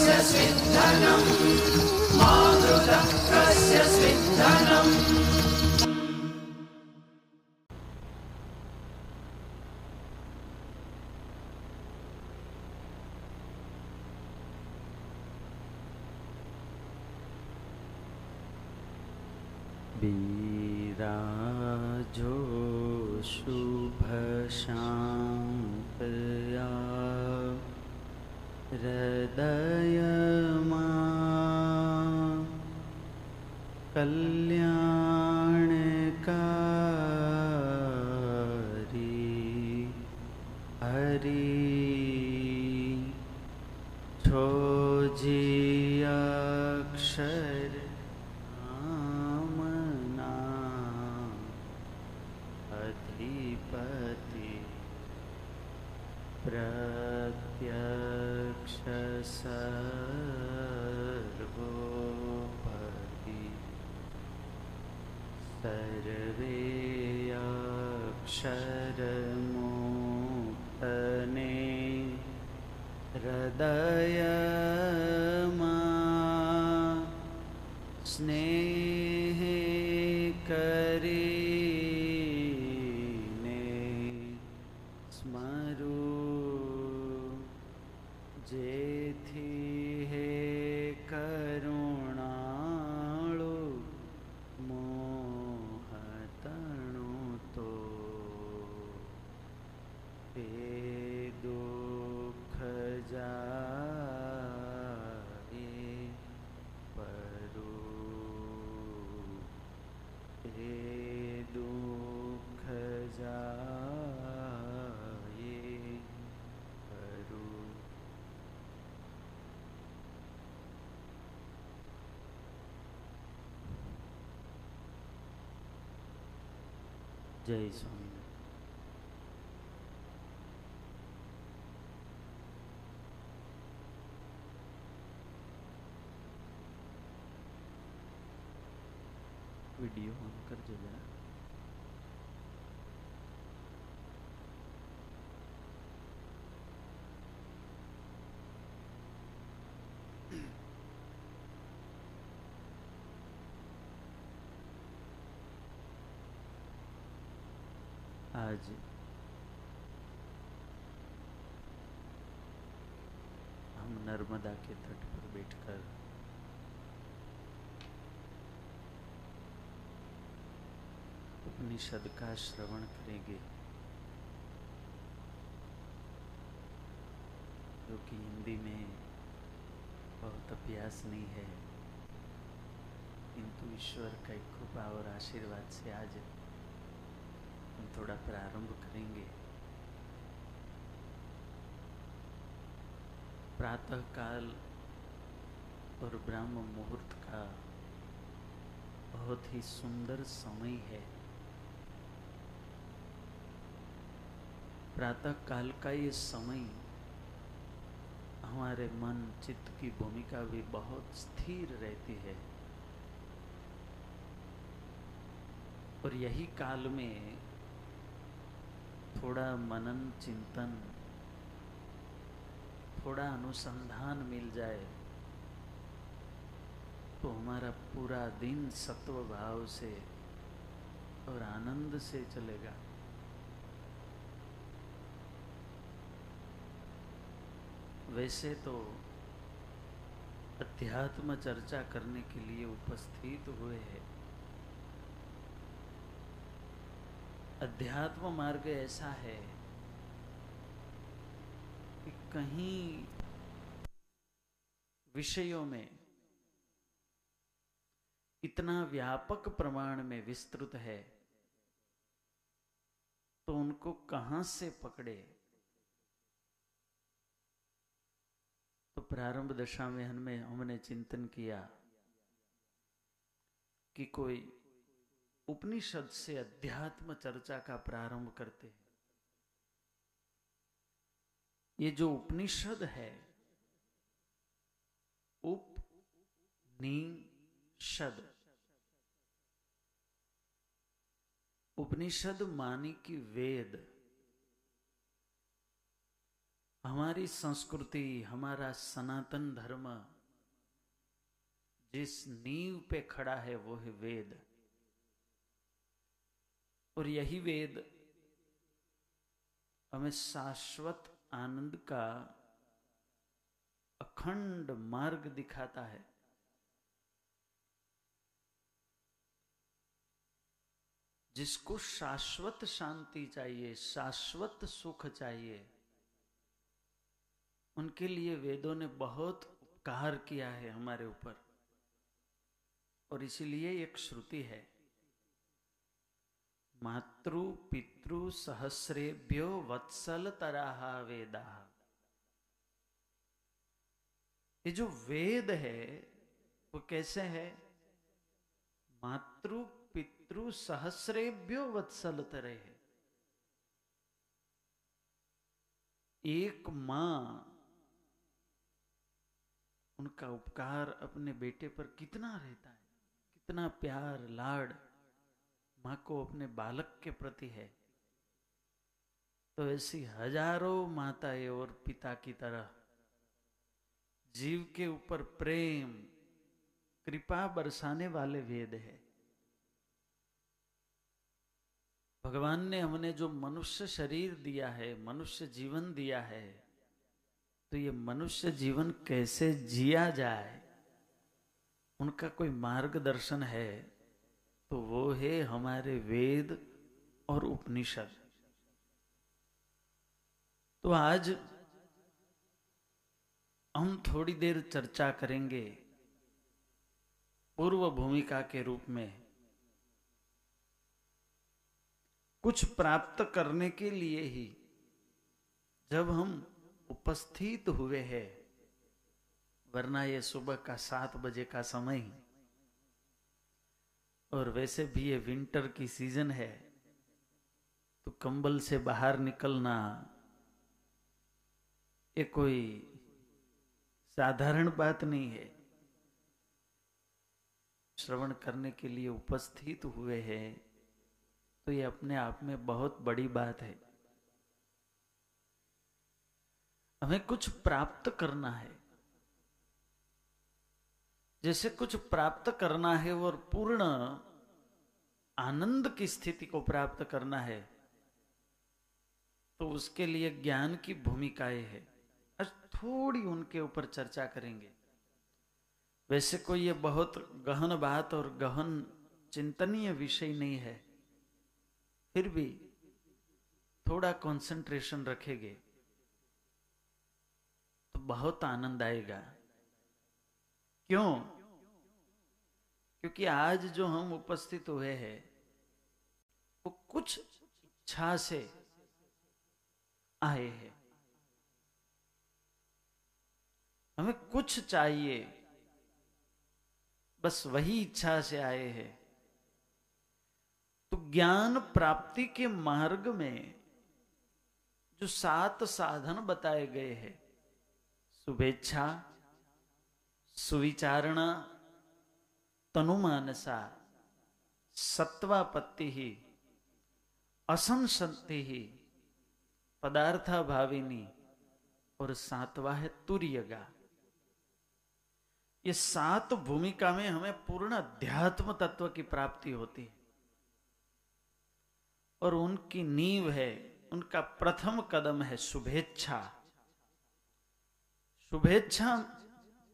स्य सिद्धनम् कस्य सिद्धनम् प्रत्यक्ष सर्वोपरि सर्वे अक्षरमुक्तने हृदयमा स्नेह वीडियो ऑन कर दो जरा आज हम नर्मदा के तट पर बैठकर उपनिषद का श्रवण करेंगे। जो कि हिंदी में बहुत अभ्यास नहीं है। किंतु ईश्वर का एक कृपा और आशीर्वाद से आज हम थोड़ा प्रारंभ करेंगे। प्रातः काल और ब्रह्म मुहूर्त का बहुत ही सुंदर समय है। प्रातः काल का ये समय हमारे मन, चित्त की भूमिका भी बहुत स्थिर रहती है। और यही काल में थोड़ा मनन, चिंतन, थोड़ा अनुसंधान मिल जाए तो हमारा पूरा दिन सत्व भाव से और आनंद से चलेगा। वैसे तो अध्यात्म चर्चा करने के लिए उपस्थित हुए हैं। अध्यात्म मार्ग ऐसा है कि कहीं विषयों में इतना व्यापक प्रमाण में विस्तृत है तो उनको कहाँ से पकड़े? तो प्रारंभ दशा में हमें हमने चिंतन किया कि कोई उपनिषद से अध्यात्म चर्चा का प्रारंभ करते हैं। ये जो उपनिषद है उप निषद उपनिषद मानी की वेद। हमारी संस्कृति, हमारा सनातन धर्म जिस नींव पे खड़ा है, वो है वेद। और यही वेद हमें शाश्वत आनंद का अखंड मार्ग दिखाता है। जिसको शाश्वत शांति चाहिए, शाश्वत सुख चाहिए उनके लिए वेदों ने बहुत उपकार किया है हमारे ऊपर। और इसीलिए एक श्रुति है, मातृ पितृ सहस्रेभ्यो वत्सल तराहा वेदा। ये जो वेद है, वो कैसे है? मातृ पितृ सहस्रेभ्यो वत्सल तरह है। एक माँ उनका उपकार अपने बेटे पर कितना रहता है? कितना प्यार, लाड माँ को अपने बालक के प्रति है? तो ऐसी हज़ारों माताएँ और पिता की तरह जीव के ऊपर प्रेम, कृपा बरसाने वाले वेद है। भगवान ने हमने जो मनुष्य शरीर दिया है, मनुष्य जीवन दिया है तो ये मनुष्य जीवन कैसे जिया जाए, उनका कोई मार्गदर्शन है तो वो है हमारे वेद और उपनिषद। तो आज हम थोड़ी देर चर्चा करेंगे पूर्व भूमिका के रूप में। कुछ प्राप्त करने के लिए ही जब हम उपस्थित हुए हैं। वरना ये सुबह का सात बजे का समय। और वैसे भी ये विंटर की सीज़न है। तो कंबल से बाहर निकलना ये कोई साधारण बात नहीं है। श्रवण करने के लिए उपस्थित हुए हैं तो ये अपने आप में बहुत बड़ी बात है। हमें कुछ प्राप्त करना है। जैसे कुछ प्राप्त करना है और पूर्ण आनंद की स्थिति को प्राप्त करना है तो उसके लिए ज्ञान की भूमिकाएँ है। आज थोड़ी उनके ऊपर चर्चा करेंगे। वैसे कोई ये बहुत गहन बात और गहन चिंतनीय विषय नहीं है, फिर भी थोड़ा कंसंट्रेशन रखेंगे। बहुत आनंद आएगा। क्यों? क्योंकि आज जो हम उपस्थित हुए हैं, वो कुछ इच्छा से आए हैं। हमें कुछ चाहिए, बस वही इच्छा से आए हैं। तो ज्ञान प्राप्ति के मार्ग में जो सात साधन बताए गए हैं शुभेच्छा सुविचारणा तनुमानसा सत्वापत्ति ही असंसति पदार्था भाविनी और सातवा है तुर्यगा ये सात भूमिका में हमें पूर्ण अध्यात्म तत्व की प्राप्ति होती है और उनकी नींव है उनका प्रथम कदम है शुभेच्छा शुभेच्छा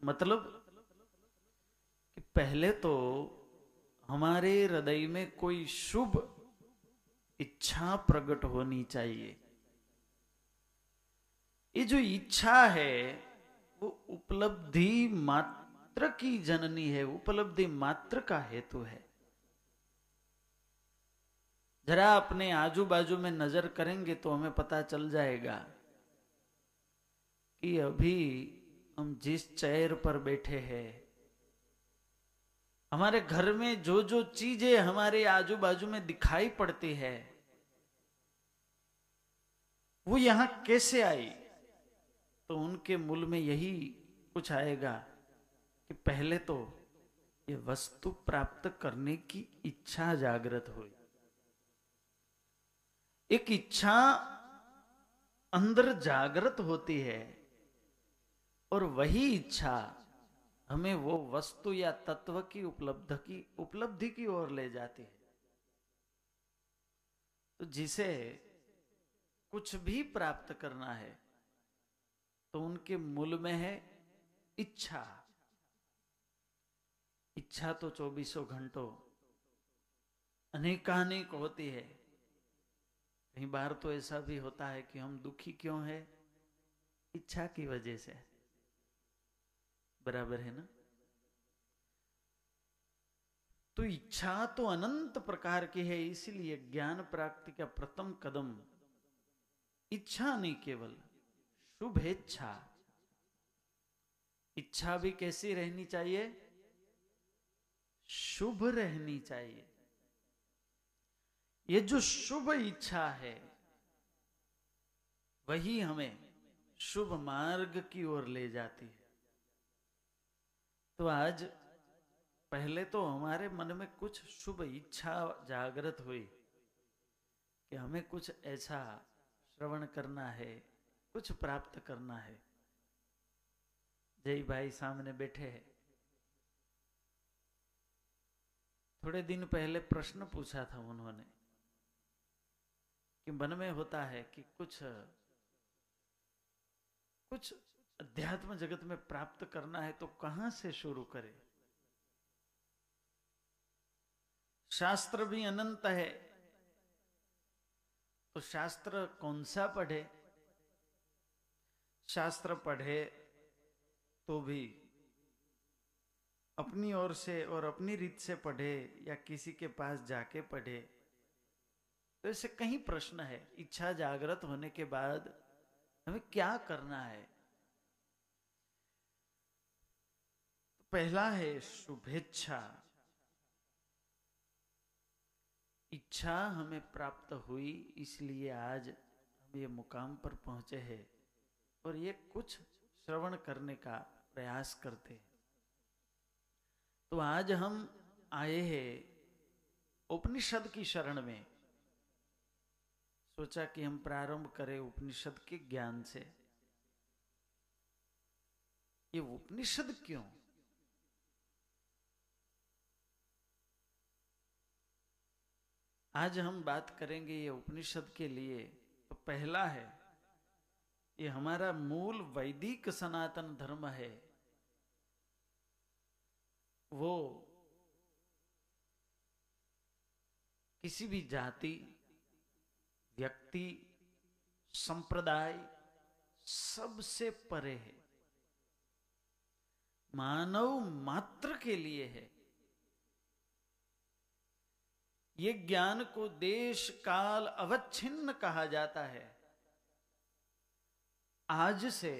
मतलब कि पहले तो हमारे हृदय में कोई शुभ इच्छा प्रकट होनी चाहिए। ये जो इच्छा है, वो उपलब्धि मात्र की जननी है, उपलब्धि मात्र का हेतु है। जरा अपने आजू बाजू में नज़र करेंगे तो हमें पता चल जाएगा कि अभी हम जिस चेयर पर बैठे हैं, हमारे घर में जो जो चीज़ें हमारे आजू बाजू में दिखाई पड़ती है, वो यहाँ कैसे आई? तो उनके मूल में यही कुछ आएगा कि पहले तो ये वस्तु प्राप्त करने की इच्छा जागृत हुई। एक इच्छा अंदर जागृत होती है। और वही इच्छा हमें वो वस्तु या तत्व की उपलब्ध की, उपलब्धि की ओर ले जाती है। तो जिसे कुछ भी प्राप्त करना है तो उनके मूल में है इच्छा। इच्छा तो चौबीसों घंटों अनेकानेक होती है। कई बार तो ऐसा भी होता है कि हम दुखी क्यों है? इच्छा की वजह से। बराबर है ना? तो इच्छा तो अनंत प्रकार की है, इसलिए ज्ञान प्राप्ति का प्रथम कदम इच्छा नहीं केवल, शुभेच्छा। इच्छा भी कैसी रहनी चाहिए? शुभ रहनी चाहिए। ये जो शुभ इच्छा है, वही हमें शुभ मार्ग की ओर ले जाती है। तो आज पहले तो हमारे मन में कुछ शुभ इच्छा जागृत हुई कि हमें कुछ ऐसा श्रवण करना है, कुछ प्राप्त करना है। जय भाई सामने बैठे हैं। थोड़े दिन पहले प्रश्न पूछा था उन्होंने कि मन में होता है कि कुछ कुछ अध्यात्म जगत में प्राप्त करना है तो कहाँ से शुरू करें? शास्त्र भी अनंत है। तो शास्त्र कौन सा पढ़े? शास्त्र पढ़े तो भी अपनी ओर से और अपनी रीत से पढ़े या किसी के पास जाके पढ़े? तो ऐसे कहीं प्रश्न है। इच्छा जागृत होने के बाद हमें क्या करना है तो पहला है शुभेच्छा। इच्छा हमें प्राप्त हुई, इसलिए आज हम ये मुकाम पर पहुँचे हैं और ये कुछ श्रवण करने का प्रयास करते हैं। तो आज हम आए हैं उपनिषद की शरण में। सोचा कि हम प्रारंभ करें उपनिषद के ज्ञान से। ये उपनिषद क्यों? आज हम बात करेंगे ये उपनिषद के लिए। तो पहला है, ये हमारा मूल वैदिक सनातन धर्म है। वो किसी भी जाति, व्यक्ति, संप्रदाय सबसे परे है। मानव मात्र के लिए है। ये ज्ञान को देश, काल अवच्छिन्न कहा जाता है। आज से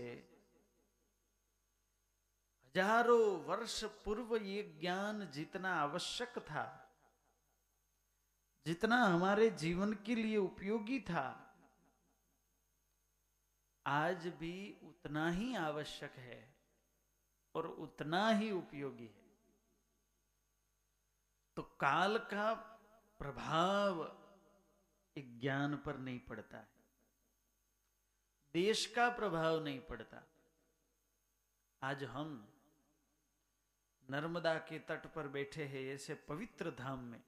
हज़ारों वर्ष पूर्व ये ज्ञान जितना आवश्यक था, जितना हमारे जीवन के लिए उपयोगी था, आज भी उतना ही आवश्यक है और उतना ही उपयोगी है। तो काल का प्रभाव एक ज्ञान पर नहीं पड़ता है। देश का प्रभाव नहीं पड़ता। आज हम नर्मदा के तट पर बैठे हैं, ऐसे पवित्र धाम में।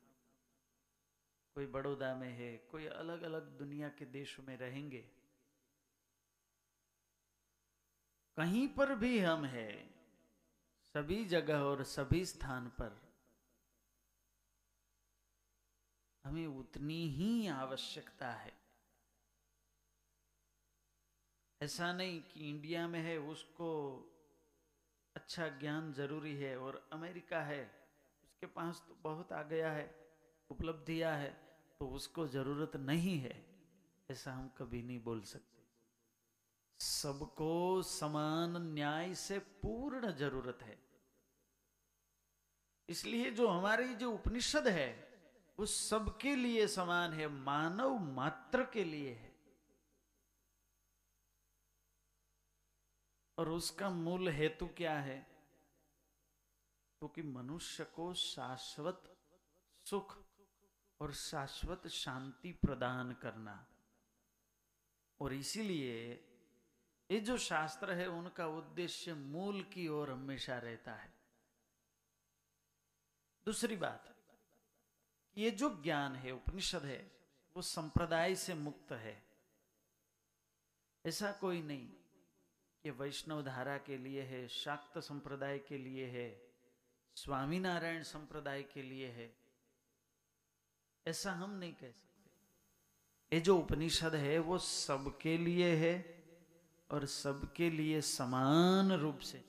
कोई बड़ौदा में है, कोई अलग अलग दुनिया के देशों में रहेंगे। कहीं पर भी हम हैं, सभी जगह और सभी स्थान पर हमें उतनी ही आवश्यकता है। ऐसा नहीं कि इंडिया में है, उसको अच्छा ज्ञान ज़रूरी है और अमेरिका है, उसके पास तो बहुत आ गया है, उपलब्धियाँ है तो उसको ज़रूरत नहीं है, ऐसा हम कभी नहीं बोल सकते। सबको समान न्याय से पूर्ण ज़रूरत है। इसलिए जो हमारी जो उपनिषद है वो सबके लिए समान है, मानव मात्र के लिए है। और उसका मूल हेतु क्या है? क्योंकि तो मनुष्य को शाश्वत सुख और शाश्वत शांति प्रदान करना। और इसीलिए ये जो शास्त्र है, उनका उद्देश्य मूल की ओर हमेशा रहता है। दूसरी बात ये जो ज्ञान है, उपनिषद है, वो संप्रदाय से मुक्त है। ऐसा कोई नहीं कि वैष्णव धारा के लिए है, शाक्त संप्रदाय के लिए है, स्वामीनारायण संप्रदाय के लिए है। ऐसा हम नहीं कह सकते। ये जो उपनिषद है, वो सबके लिए है और सबके लिए समान रूप से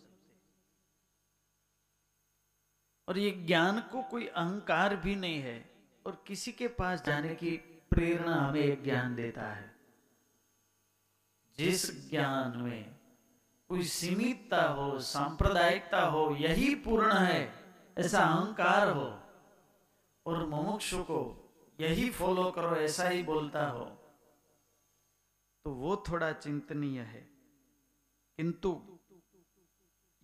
और ये ज्ञान को कोई अहंकार भी नहीं है। और किसी के पास जाने की प्रेरणा हमें एक ज्ञान देता है। जिस ज्ञान में कोई सीमितता हो सांप्रदायिकता हो यही पूर्ण है ऐसा अहंकार हो और मोमुक्षु को यही फॉलो करो ऐसा ही बोलता हो तो वो थोड़ा चिंतनीय है। किंतु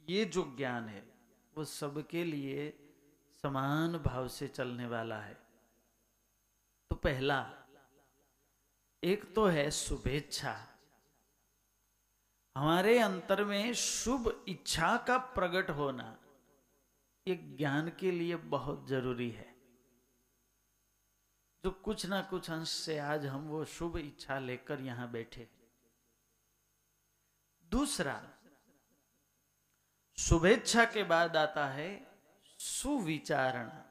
ये जो ज्ञान है वो सबके लिए समान भाव से चलने वाला है। तो पहला, एक तो है शुभेच्छा। हमारे अंतर में शुभ इच्छा का प्रकट होना, ये ज्ञान के लिए बहुत ज़रूरी है। जो कुछ ना कुछ अंश से आज हम वो शुभ इच्छा लेकर यहाँ बैठे। दूसरा, शुभेच्छा के बाद आता है सुविचारण।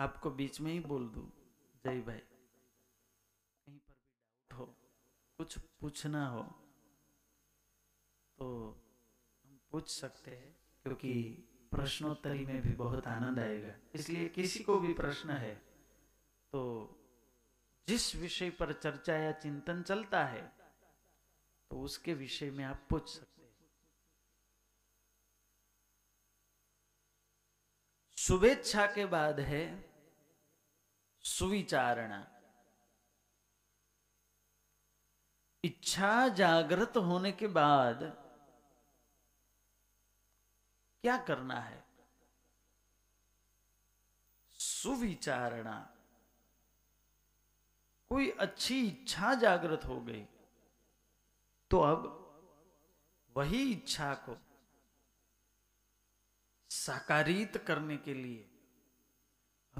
आपको बीच में ही बोल दू, जय भाई। कहीं पर भी डाउट हो, कुछ पूछना हो तो हम पूछ सकते हैं, क्योंकि प्रश्नोत्तरी में भी बहुत आनंद आएगा। इसलिए किसी को भी प्रश्न है तो जिस विषय पर चर्चा या चिंतन चलता है तो उसके विषय में आप पूछ सकते हैं। शुभेच्छा के बाद है सुविचारणा। इच्छा जागृत होने के बाद क्या करना है? सुविचारणा। कोई अच्छी इच्छा जागृत हो गई तो अब वही इच्छा को साकारित करने के लिए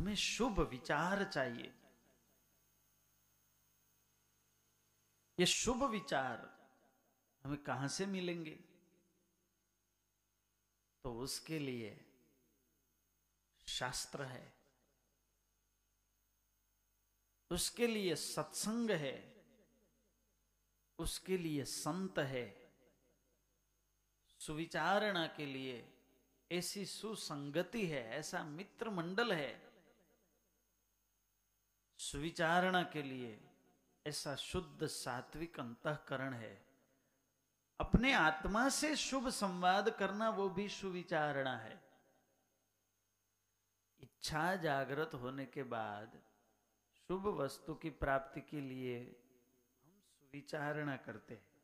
हमें शुभ विचार चाहिए। ये शुभ विचार हमें कहाँ से मिलेंगे? तो उसके लिए शास्त्र है। उसके लिए सत्संग है। उसके लिए संत है। सुविचारणा के लिए ऐसी सुसंगति है, ऐसा मित्र मंडल है। सुविचारणा के लिए ऐसा शुद्ध सात्विक अंतकरण है। अपने आत्मा से शुभ संवाद करना वो भी सुविचारणा है। इच्छा जागृत होने के बाद शुभ वस्तु की प्राप्ति के लिए हम सुविचारणा करते हैं।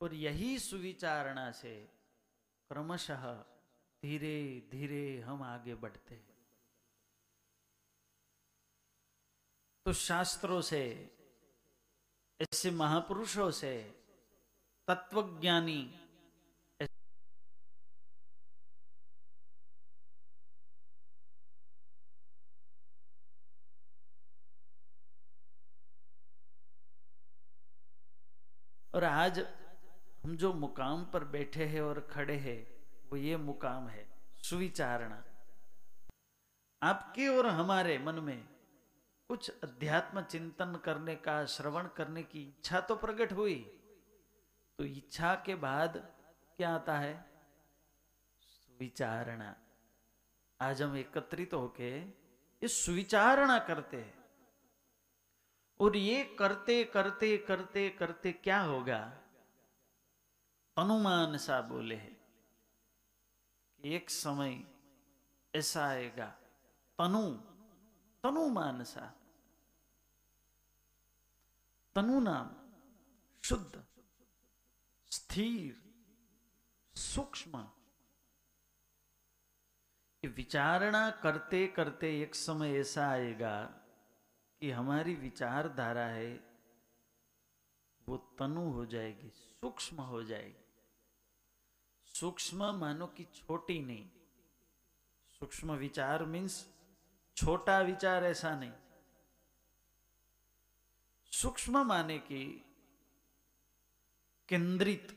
और यही सुविचारणा से क्रमशः धीरे धीरे हम आगे बढ़ते हैं। तो शास्त्रों से, ऐसे महापुरुषों से, तत्वज्ञानी, और आज हम जो मुकाम पर बैठे हैं और खड़े हैं, वो ये मुकाम है, सुविचारणा। आपके और हमारे मन में कुछ अध्यात्म चिंतन करने का, श्रवण करने की इच्छा तो प्रकट हुई। तो इच्छा के बाद क्या आता है? सुविचारणा। आज हम एकत्रित तो होके ये सुविचारणा करते हैं। और ये करते करते करते करते क्या होगा? अनुमान सा बोले है एक समय ऐसा आएगा। तनु तनुमान सा तनु नाम शुद्ध, स्थिर, सूक्ष्म। विचारणा करते करते एक समय ऐसा आएगा कि हमारी विचारधारा है, वो तनु हो जाएगी, सूक्ष्म हो जाएगी। सूक्ष्म मानो कि छोटी नहीं। सूक्ष्म विचार मीन्स छोटा विचार ऐसा नहीं। सूक्ष्म माने कि केंद्रित।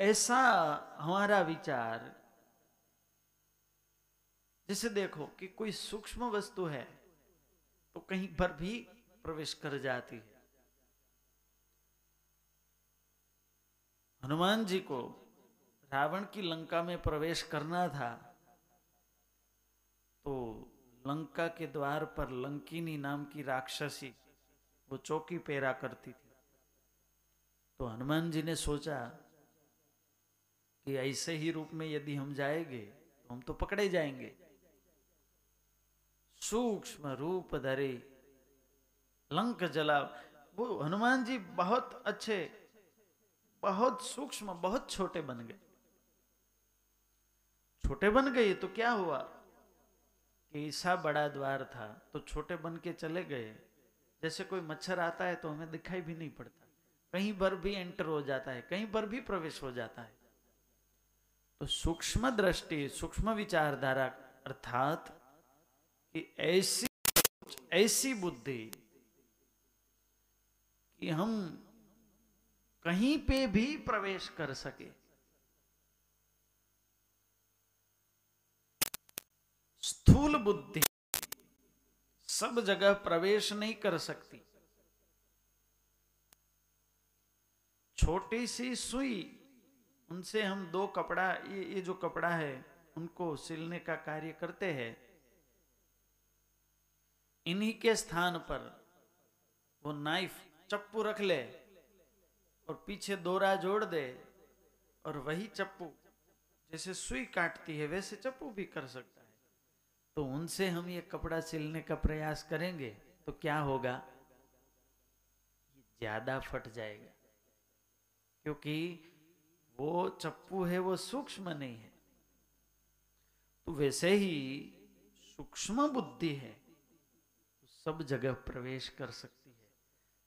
ऐसा हमारा विचार, जैसे देखो कि कोई सूक्ष्म वस्तु है तो कहीं पर भी प्रवेश कर जाती है। हनुमान जी को रावण की लंका में प्रवेश करना था तो लंका के द्वार पर लंकिनी नाम की राक्षसी वो चौकी पेरा करती थी। तो हनुमान जी ने सोचा कि ऐसे ही रूप में यदि हम जाएँगे तो हम तो पकड़े जाएँगे। सूक्ष्म रूप धरे लंक जला। वो हनुमान जी बहुत अच्छे, बहुत सूक्ष्म, बहुत छोटे बन गए। छोटे बन गए तो क्या हुआ? कि ऐसा बड़ा द्वार था तो छोटे बन के चले गए। जैसे कोई मच्छर आता है तो हमें दिखाई भी नहीं पड़ता। कहीं पर भी एंटर हो जाता है, कहीं पर भी प्रवेश हो जाता है। तो सूक्ष्म दृष्टि, सूक्ष्म विचारधारा अर्थात कि ऐसी ऐसी बुद्धि कि हम कहीं पे भी प्रवेश कर सके। स्थूल बुद्धि। सब जगह प्रवेश नहीं कर सकती। छोटी सी सुई, उनसे हम दो कपड़ा, ये ये जो कपड़ा है, उनको सिलने का कार्य करते हैं। इन्हीं के स्थान पर वो नाइफ चप्पू रख ले और पीछे दोरा जोड़ दे और वही चप्पू जैसे सुई काटती है, वैसे चप्पू भी कर सकता तो उनसे हम ये कपड़ा सिलने का प्रयास करेंगे तो क्या होगा? ज़्यादा फट जाएगा। क्योंकि वो चप्पू है, वो सूक्ष्म नहीं है। तो वैसे ही सूक्ष्म बुद्धि है तो सब जगह प्रवेश कर सकती है।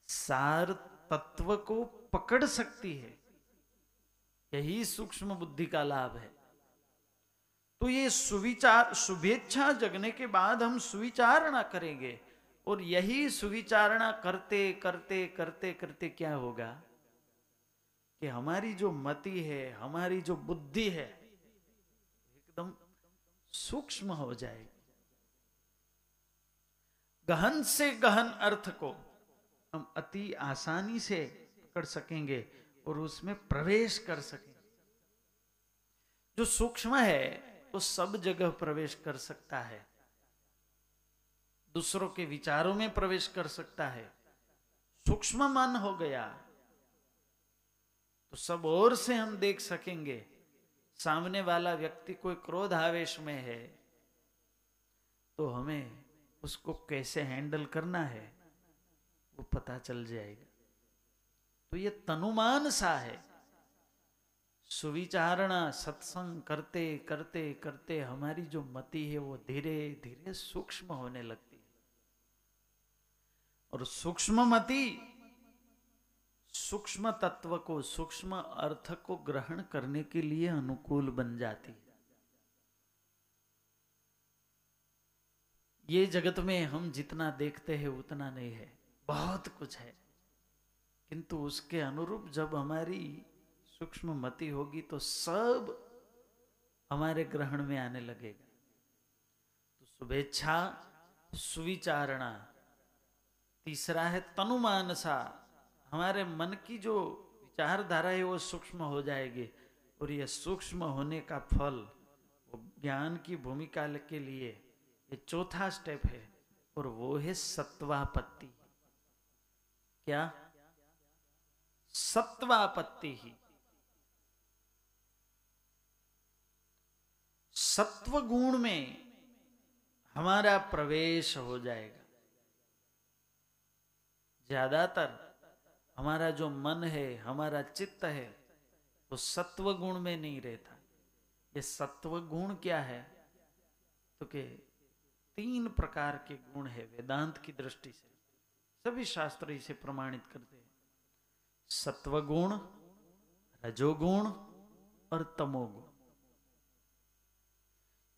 सार तत्व को पकड़ सकती है। यही सूक्ष्म बुद्धि का लाभ है। तो ये सुविचार शुभेच्छा जगने के बाद हम सुविचारणा करेंगे। और यही सुविचारणा करते करते करते करते क्या होगा? कि हमारी जो मति है, हमारी जो बुद्धि है, एकदम सूक्ष्म हो जाएगी। गहन से गहन अर्थ को हम अति आसानी से पकड़ सकेंगे और उसमें प्रवेश कर सकेंगे। जो सूक्ष्म है वो सब जगह प्रवेश कर सकता है। दूसरों के विचारों में प्रवेश कर सकता है। सूक्ष्म मन हो गया तो सब और से हम देख सकेंगे। सामने वाला व्यक्ति कोई क्रोध आवेश में है तो हमें उसको कैसे हैंडल करना है, वो पता चल जाएगा। तो ये तनुमान सा है। सुविचारणा सत्संग करते करते करते हमारी जो मति है वो धीरे धीरे सूक्ष्म होने लगती है। और सूक्ष्म मति सूक्ष्म तत्व को, सूक्ष्म अर्थ को ग्रहण करने के लिए अनुकूल बन जाती है। ये जगत में हम जितना देखते हैं उतना नहीं है, बहुत कुछ है। किंतु उसके अनुरूप जब हमारी सूक्ष्म मति होगी तो सब हमारे ग्रहण में आने लगेगा। तो शुभेच्छा, सुविचारणा। तीसरा है तनुमानसा। हमारे मन की जो विचारधारा है वो सूक्ष्म हो जाएगी और यह सूक्ष्म होने का फल, वो ज्ञान की भूमिका के लिए ये चौथा स्टेप है और वो है सत्वापत्ति। क्या? सत्वापत्ति ही। सत्व गुण में हमारा प्रवेश हो जाएगा। ज़्यादातर हमारा जो मन है, हमारा चित्त है, वो तो सत्व गुण में नहीं रहता। ये सत्व गुण क्या है? तो के तीन प्रकार के गुण है, वेदांत की दृष्टि से। सभी शास्त्र इसे प्रमाणित करते हैं। सत्वगुण, रजोगुण और तमोगुण।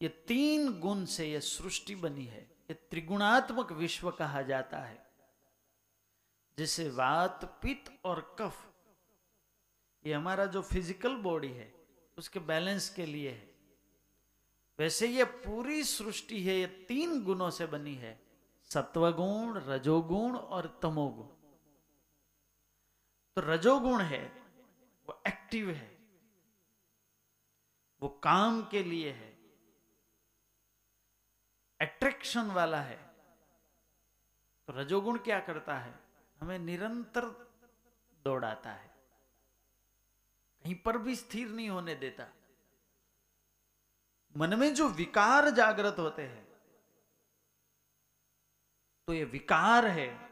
ये तीन गुण से यह सृष्टि बनी है। ये त्रिगुणात्मक विश्व कहा जाता है। जैसे वात, पित्त और कफ। ये हमारा जो फ़िज़िकल बॉडी है, उसके बैलेंस के लिए है। वैसे ये पूरी सृष्टि है, ये तीन गुणों से बनी है। सत्वगुण, रजोगुण और तमोगुण। तो रजोगुण है, वो एक्टिव है। वो काम के लिए है। अट्रैक्शन वाला है। तो रजोगुण क्या करता है? हमें निरंतर दौड़ाता है। कहीं पर भी स्थिर नहीं होने देता। मन में जो विकार जागृत होते हैं तो ये विकार है।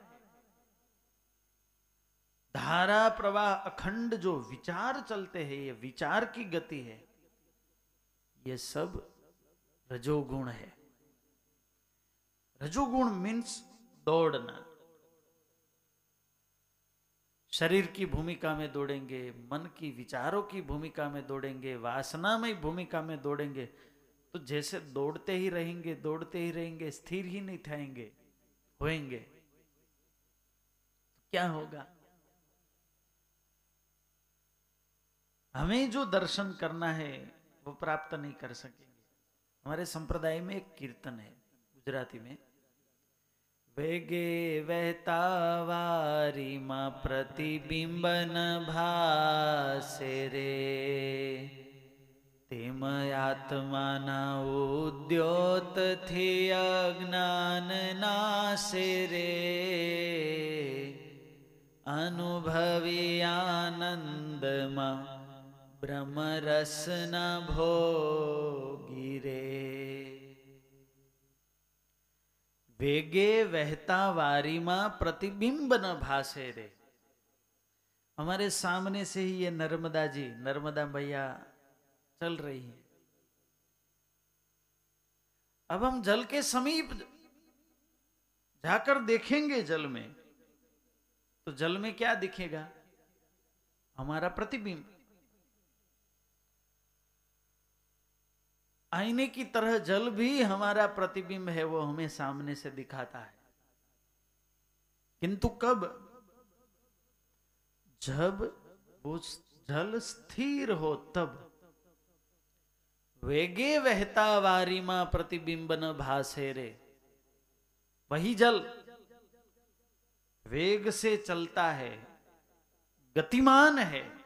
धारा, प्रवाह, अखंड जो विचार चलते हैं, ये विचार की गति है। ये सब रजोगुण है। रजोगुण मीन्स दौड़ना। शरीर की भूमिका में दौड़ेंगे, मन की, विचारों की भूमिका में दौड़ेंगे वासना में भूमिका में दौड़ेंगे। तो जैसे दौड़ते ही रहेंगे, दौड़ते ही रहेंगे, स्थिर ही नहीं थाएँगे, होएँगे। क्या होगा? हमें जो दर्शन करना है, वो प्राप्त नहीं कर सकेंगे। हमारे संप्रदाय में एक कीर्तन है, गुजराती में। વેગે વહેતા વારીમાં પ્રતિબિંબન ભાસે રે. તેમ આત્માના ઉદ્યોતથી અજ્ઞાન નાશે રે. અનુભવી આનંદમાં બ્રહ્મરસના ભોગી રે. વેગે વહેતા વારીમાં प्रतिबिंब न भासे रे हमारे सामने से ही ये नर्मदा जी नर्मदा भैया चल रही है अब हम जल के समीप जाकर देखेंगे जल में तो जल में क्या दिखेगा हमारा प्रतिबिंब आईने की तरह जल भी हमारा प्रतिबिंब है, वो हमें सामने से दिखाता है। किंतु कब? जब वो जल स्थिर हो, तब। वेगे वहता वारी माँ प्रतिबिंब न भासे रे। वही जल वेग से चलता है, गतिमान है।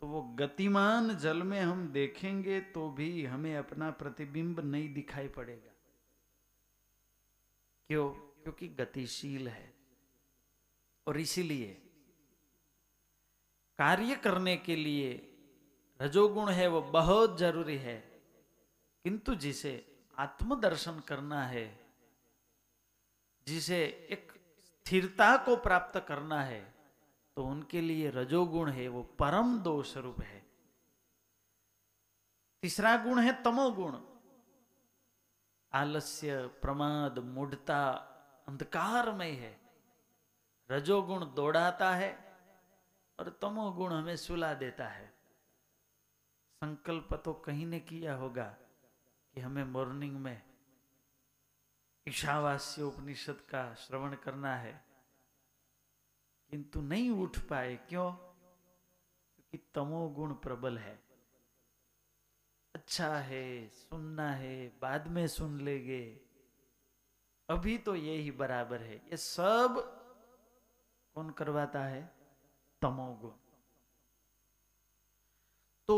तो वो गतिमान जल में हम देखेंगे तो भी हमें अपना प्रतिबिंब नहीं दिखाई पड़ेगा। क्यों? क्योंकि गतिशील है। और इसीलिए कार्य करने के लिए रजोगुण है, वो बहुत ज़रूरी है। किंतु जिसे आत्मदर्शन करना है, जिसे एक स्थिरता को प्राप्त करना है तो उनके लिए रजोगुण है, वो परम दोष रूप है। तीसरा गुण है तमोगुण। आलस्य, प्रमाद, मूढ़ता अंधकारमय है। रजोगुण दौड़ाता है और तमोगुण हमें सुला देता है। संकल्प तो कहीं ने किया होगा कि हमें मॉर्निंग में ईशावास्य उपनिषद का श्रवण करना है। किंतु नहीं उठ पाए, क्यों? क्योंकि तमोगुण प्रबल है। अच्छा है, सुनना है, बाद में सुन लेंगे। अभी तो ये ही बराबर है। ये सब कौन करवाता है? तमोगुण तो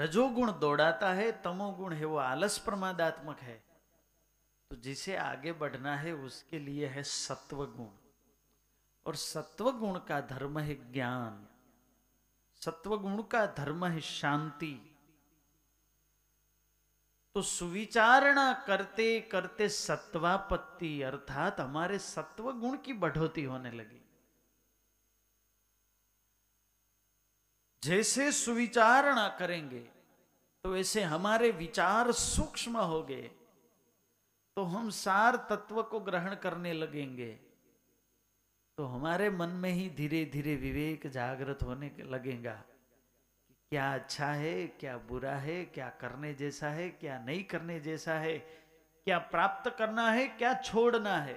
रजोगुण दौड़ाता है तमोगुण है, वो आलस प्रमादात्मक है। तो जिसे आगे बढ़ना है, उसके लिए है सत्व गुण और सत्व गुण का धर्म है ज्ञान। सत्व गुण का धर्म है शांति। तो सुविचारणा करते करते सत्वापत्ति अर्थात हमारे सत्व गुण की बढ़ोती होने लगी। जैसे सुविचारणा करेंगे तो ऐसे हमारे विचार सूक्ष्म हो गए तो हम सार तत्व को ग्रहण करने लगेंगे। तो हमारे मन में ही धीरे धीरे विवेक जागृत होने लगेगा क्या अच्छा है, क्या बुरा है, क्या करने जैसा है, क्या नहीं करने जैसा है, क्या प्राप्त करना है, क्या छोड़ना है।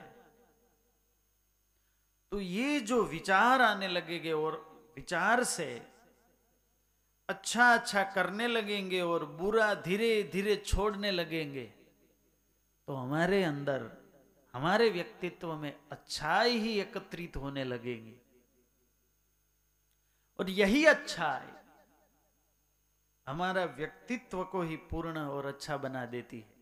तो ये जो विचार आने लगेंगे और विचार से अच्छा अच्छा करने लगेंगे और बुरा धीरे धीरे छोड़ने लगेंगे तो हमारे अंदर हमारे व्यक्तित्व में अच्छाई ही एकत्रित होने लगेंगी। और यही अच्छा है हमारा व्यक्तित्व को ही पूर्ण और अच्छा बना देती है।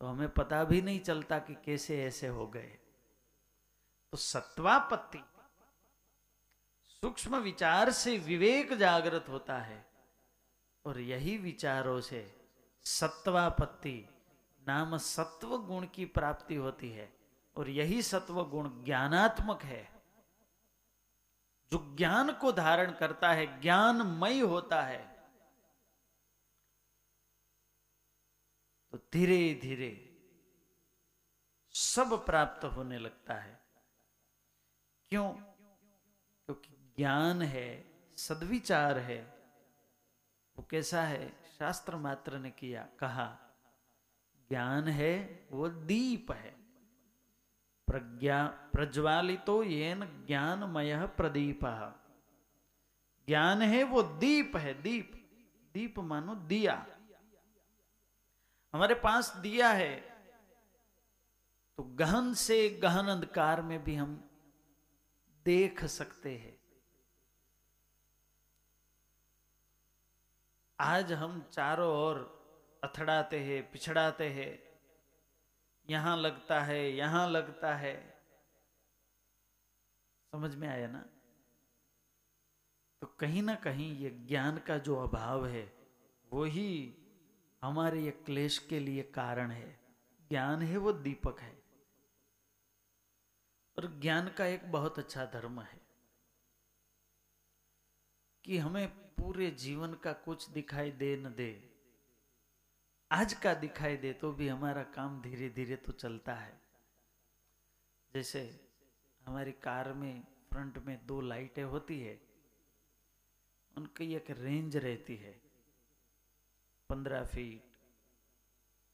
तो हमें पता भी नहीं चलता कि कैसे ऐसे हो गए। तो सत्वापत्ति, सूक्ष्म विचार से विवेक जागृत होता है। और यही विचारों से सत्वापत्ति नाम सत्व गुण की प्राप्ति होती है और यही सत्व गुण ज्ञानात्मक है। जो ज्ञान को धारण करता है, ज्ञानमय होता है तो धीरे धीरे सब प्राप्त होने लगता है। क्यों? क्योंकि ज्ञान है, सदविचार है। वो कैसा है? शास्त्र मात्र ने किया, कहा ज्ञान है, वो दीप है। प्रज्ञा, प्रज्वालितो येन ज्ञानमय प्रदीप। ज्ञान है, वो दीप है, दीप। दीप मानो दिया। हमारे पास दिया है तो गहन से गहन अंधकार में भी हम देख सकते हैं। आज हम चारों ओर अथड़ाते हैं, पिछड़ाते हैं। यहाँ लगता है, यहाँ लगता है। समझ में आया ना? तो कहीं ना कहीं ये ज्ञान का जो अभाव है, वो ही हमारे ये क्लेश के लिए कारण है। ज्ञान है, वो दीपक है। और ज्ञान का एक बहुत अच्छा धर्म है। कि हमें पूरे जीवन का कुछ दिखाई दे न दे आज का दिखाई दे तो भी हमारा काम धीरे धीरे तो चलता है। जैसे हमारी कार में फ्रंट में दो लाइटें होती है, उनकी एक रेंज रहती है। पंद्रह फीट,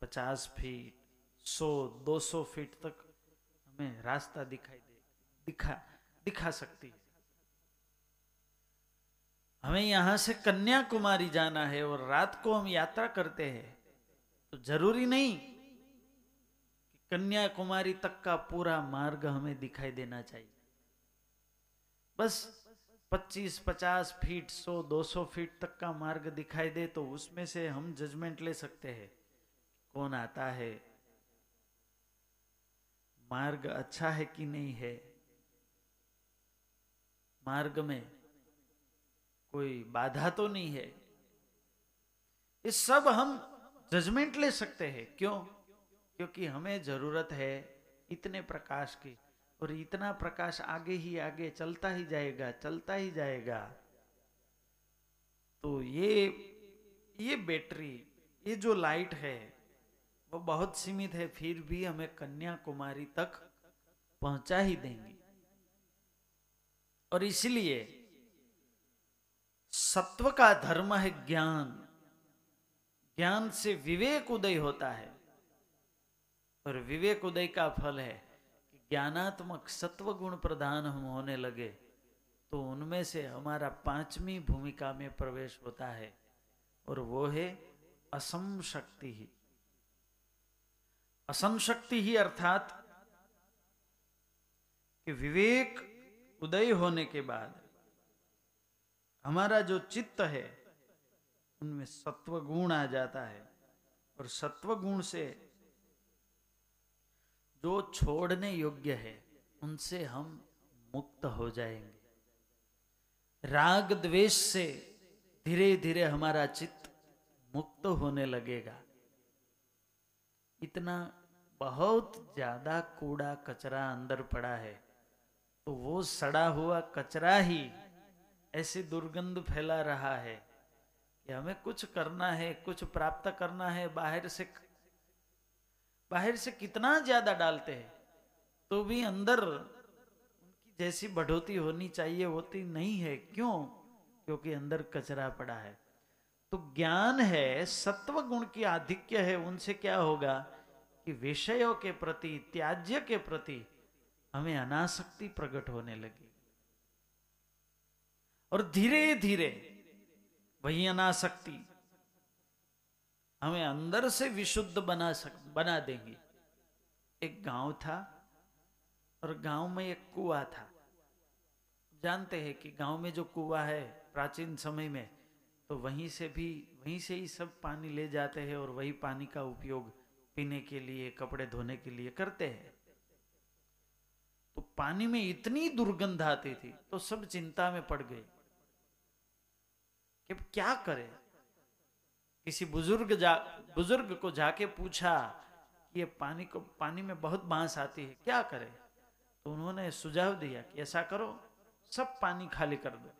पचास फीट, सौ, दो सौ फीट तक हमें रास्ता दिखाई दे, दिखा दिखा सकती है। हमें यहाँ से कन्याकुमारी जाना है और रात को हम यात्रा करते हैं। तो ज़रूरी नहीं कि कन्याकुमारी तक का पूरा मार्ग हमें दिखाई देना चाहिए। बस 25, 50 फीट 100, 200 फीट तक का मार्ग दिखाई दे तो उसमें से हम जजमेंट ले सकते हैं कौन आता है। मार्ग अच्छा है कि नहीं है? मार्ग में कोई बाधा तो नहीं है? ये सब हम जजमेंट ले सकते हैं। क्यों? क्योंकि हमें ज़रूरत है इतने प्रकाश की, और इतना प्रकाश आगे ही आगे चलता ही जाएगा, चलता ही जाएगा। तो ये ये बैटरी, ये जो लाइट है, वो बहुत सीमित है, फिर भी हमें कन्याकुमारी तक पहुँचा ही देंगे। और इसलिए सत्व का धर्म है ज्ञान। ज्ञान से विवेक उदय होता है। और विवेक उदय का फल है कि ज्ञानात्मक सत्व गुण प्रधान हम होने लगे तो उनमें से हमारा पांचवी भूमिका में प्रवेश होता है, और वो है असम शक्ति ही। असम शक्ति ही अर्थात कि विवेक उदय होने के बाद हमारा जो चित्त है उनमें सत्व गुण आ जाता है और सत्व गुण से जो छोड़ने योग्य है, उनसे हम मुक्त हो जाएँगे। राग द्वेष से धीरे धीरे हमारा चित्त मुक्त होने लगेगा। इतना बहुत ज़्यादा कूड़ा कचरा अंदर पड़ा है तो वो सड़ा हुआ कचरा ही ऐसी दुर्गंध फैला रहा है कि हमें कुछ करना है, कुछ प्राप्त करना है, बाहर से बाहर से कितना ज़्यादा डालते हैं तो भी अंदर उनकी जैसी बढ़ोती होनी चाहिए, होती नहीं है। क्यों? क्योंकि अंदर कचरा पड़ा है। तो ज्ञान है, सत्व गुण की आधिक्य है, उनसे क्या होगा कि विषयों के प्रति, त्याज्य के प्रति हमें अनासक्ति प्रकट होने लगी और धीरे धीरे वही अनासक्ति हमें अंदर से विशुद्ध बना सक, बना देंगी। एक गाँव था और गाँव में एक कुआ था। जानते हैं कि गाँव में जो कुआ है प्राचीन समय में तो वहीं से भी, वहीं से ही सब पानी ले जाते हैं और वही पानी का उपयोग पीने के लिए, कपड़े धोने के लिए करते हैं। तो पानी में इतनी दुर्गंध आती थी तो सब चिंता में पड़ गए। कि क्या करे? किसी बुज़ुर्ग जा, बुज़ुर्ग को जाके पूछा कि ये पानी को, पानी में बहुत बाँस आती है, क्या करे? तो उन्होंने सुझाव दिया कि ऐसा करो, सब पानी खाली कर दो।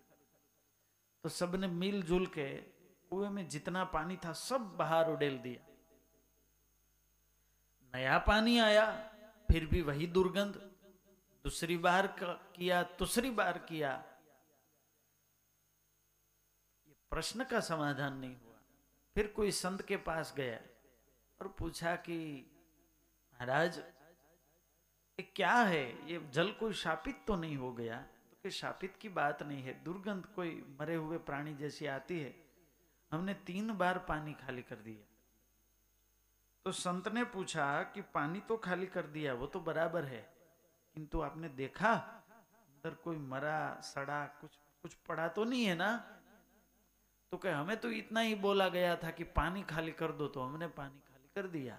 तो सबने मिलजुल के कुएँ में जितना पानी था, सब बाहर उड़ेल दिया। नया पानी आया, फिर भी वही दुर्गंध। दूसरी बार किया, दूसरी बार किया ये प्रश्न का समाधान नहीं हुआ। फिर कोई संत के पास गया और पूछा कि, महाराज क्या है? ये जल कोई शापित तो नहीं हो गया? तो कि शापित की बात नहीं है। दुर्गंध कोई मरे हुए प्राणी जैसी आती है। हमने तीन बार पानी खाली कर दिया। तो संत ने पूछा कि, पानी तो खाली कर दिया, वो तो बराबर है। किंतु आपने देखा? अंदर कोई मरा, सड़ा, कुछ कुछ पड़ा तो नहीं है ना? तो कह, हमें तो इतना ही बोला गया था कि पानी खाली कर दो तो हमने पानी खाली कर दिया।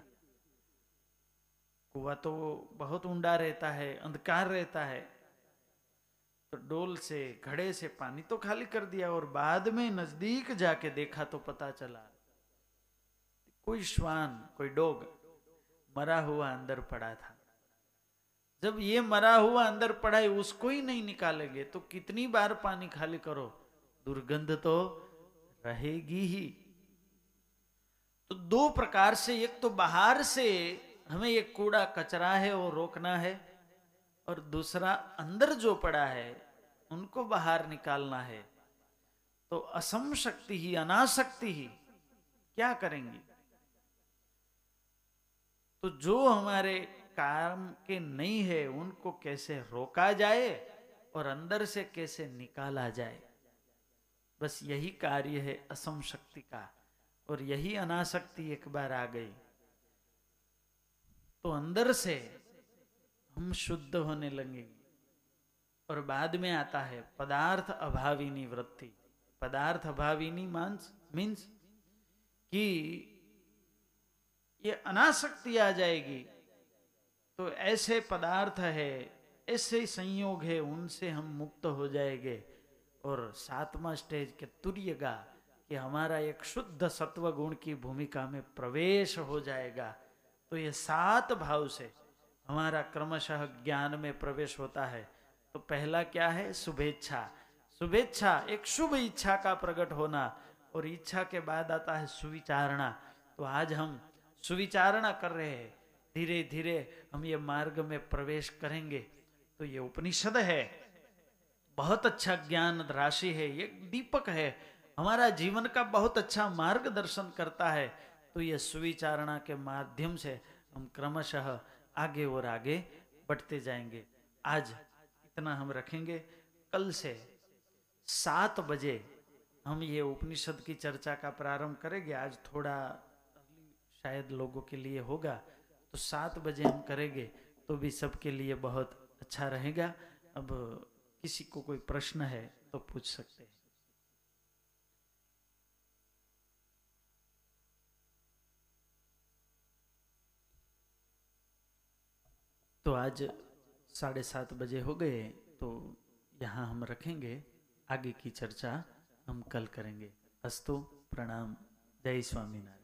कुआ तो बहुत ऊंडा रहता है, अंधकार रहता है। तो डोल से, घड़े से पानी तो खाली कर दिया और बाद में नज़दीक जाके देखा तो पता चला, कोई श्वान, कोई डोग मरा हुआ अंदर पड़ा था। जब ये मरा हुआ अंदर पड़ा है, उसको ही नहीं निकालेंगे तो कितनी बार पानी खाली करो? दुर्गंध तो रहेगी ही। तो दो प्रकार से, एक तो बाहर से हमें ये कूड़ा कचरा है, वो रोकना है, और दूसरा अंदर जो पड़ा है, उनको बाहर निकालना है। तो असम शक्ति ही, अनाशक्ति ही, क्या करेंगी? तो जो हमारे काम के नहीं है, उनको कैसे रोका जाए और अंदर से कैसे निकाला जाए? बस यही कार्य है असम शक्ति का। और यही अनाशक्ति एक बार आ गई। तो अंदर से हम शुद्ध होने लगेंगे। और बाद में आता है पदार्थ अभाविनी वृत्ति। पदार्थ अभाविनी मांस मीन्स कि ये अनासक्ति आ जाएगी। तो ऐसे पदार्थ है, ऐसे संयोग है, उनसे हम मुक्त हो जाएँगे। और सातवां स्टेज के तुर्यगा कि हमारा एक शुद्ध सत्व गुण की भूमिका में प्रवेश हो जाएगा। तो ये सात भाव से हमारा क्रमशः ज्ञान में प्रवेश होता है। तो पहला क्या है? शुभेच्छा। शुभेच्छा, एक शुभ इच्छा का प्रकट होना और इच्छा के बाद आता है सुविचारणा। तो आज हम सुविचारणा कर रहे हैं। धीरे धीरे हम ये मार्ग में प्रवेश करेंगे। तो ये उपनिषद है। बहुत अच्छा ज्ञान राशि है, ये दीपक है। हमारा जीवन का बहुत अच्छा मार्गदर्शन करता है। तो ये सुविचारणा के माध्यम से हम क्रमशः आगे और आगे बढ़ते जाएँगे। आज इतना हम रखेंगे। कल से सात बजे हम ये उपनिषद की चर्चा का प्रारंभ करेंगे। आज थोड़ा शायद लोगों के लिए होगा तो सात बजे हम करेंगे तो भी सबके लिए बहुत अच्छा रहेगा। अब किसी को कोई प्रश्न है तो पूछ सकते हैं। तो आज साढ़े सात बजे हो गए तो यहाँ हम रखेंगे। आगे की चर्चा हम कल करेंगे। अस्तु, प्रणाम। जय स्वामीनारायण।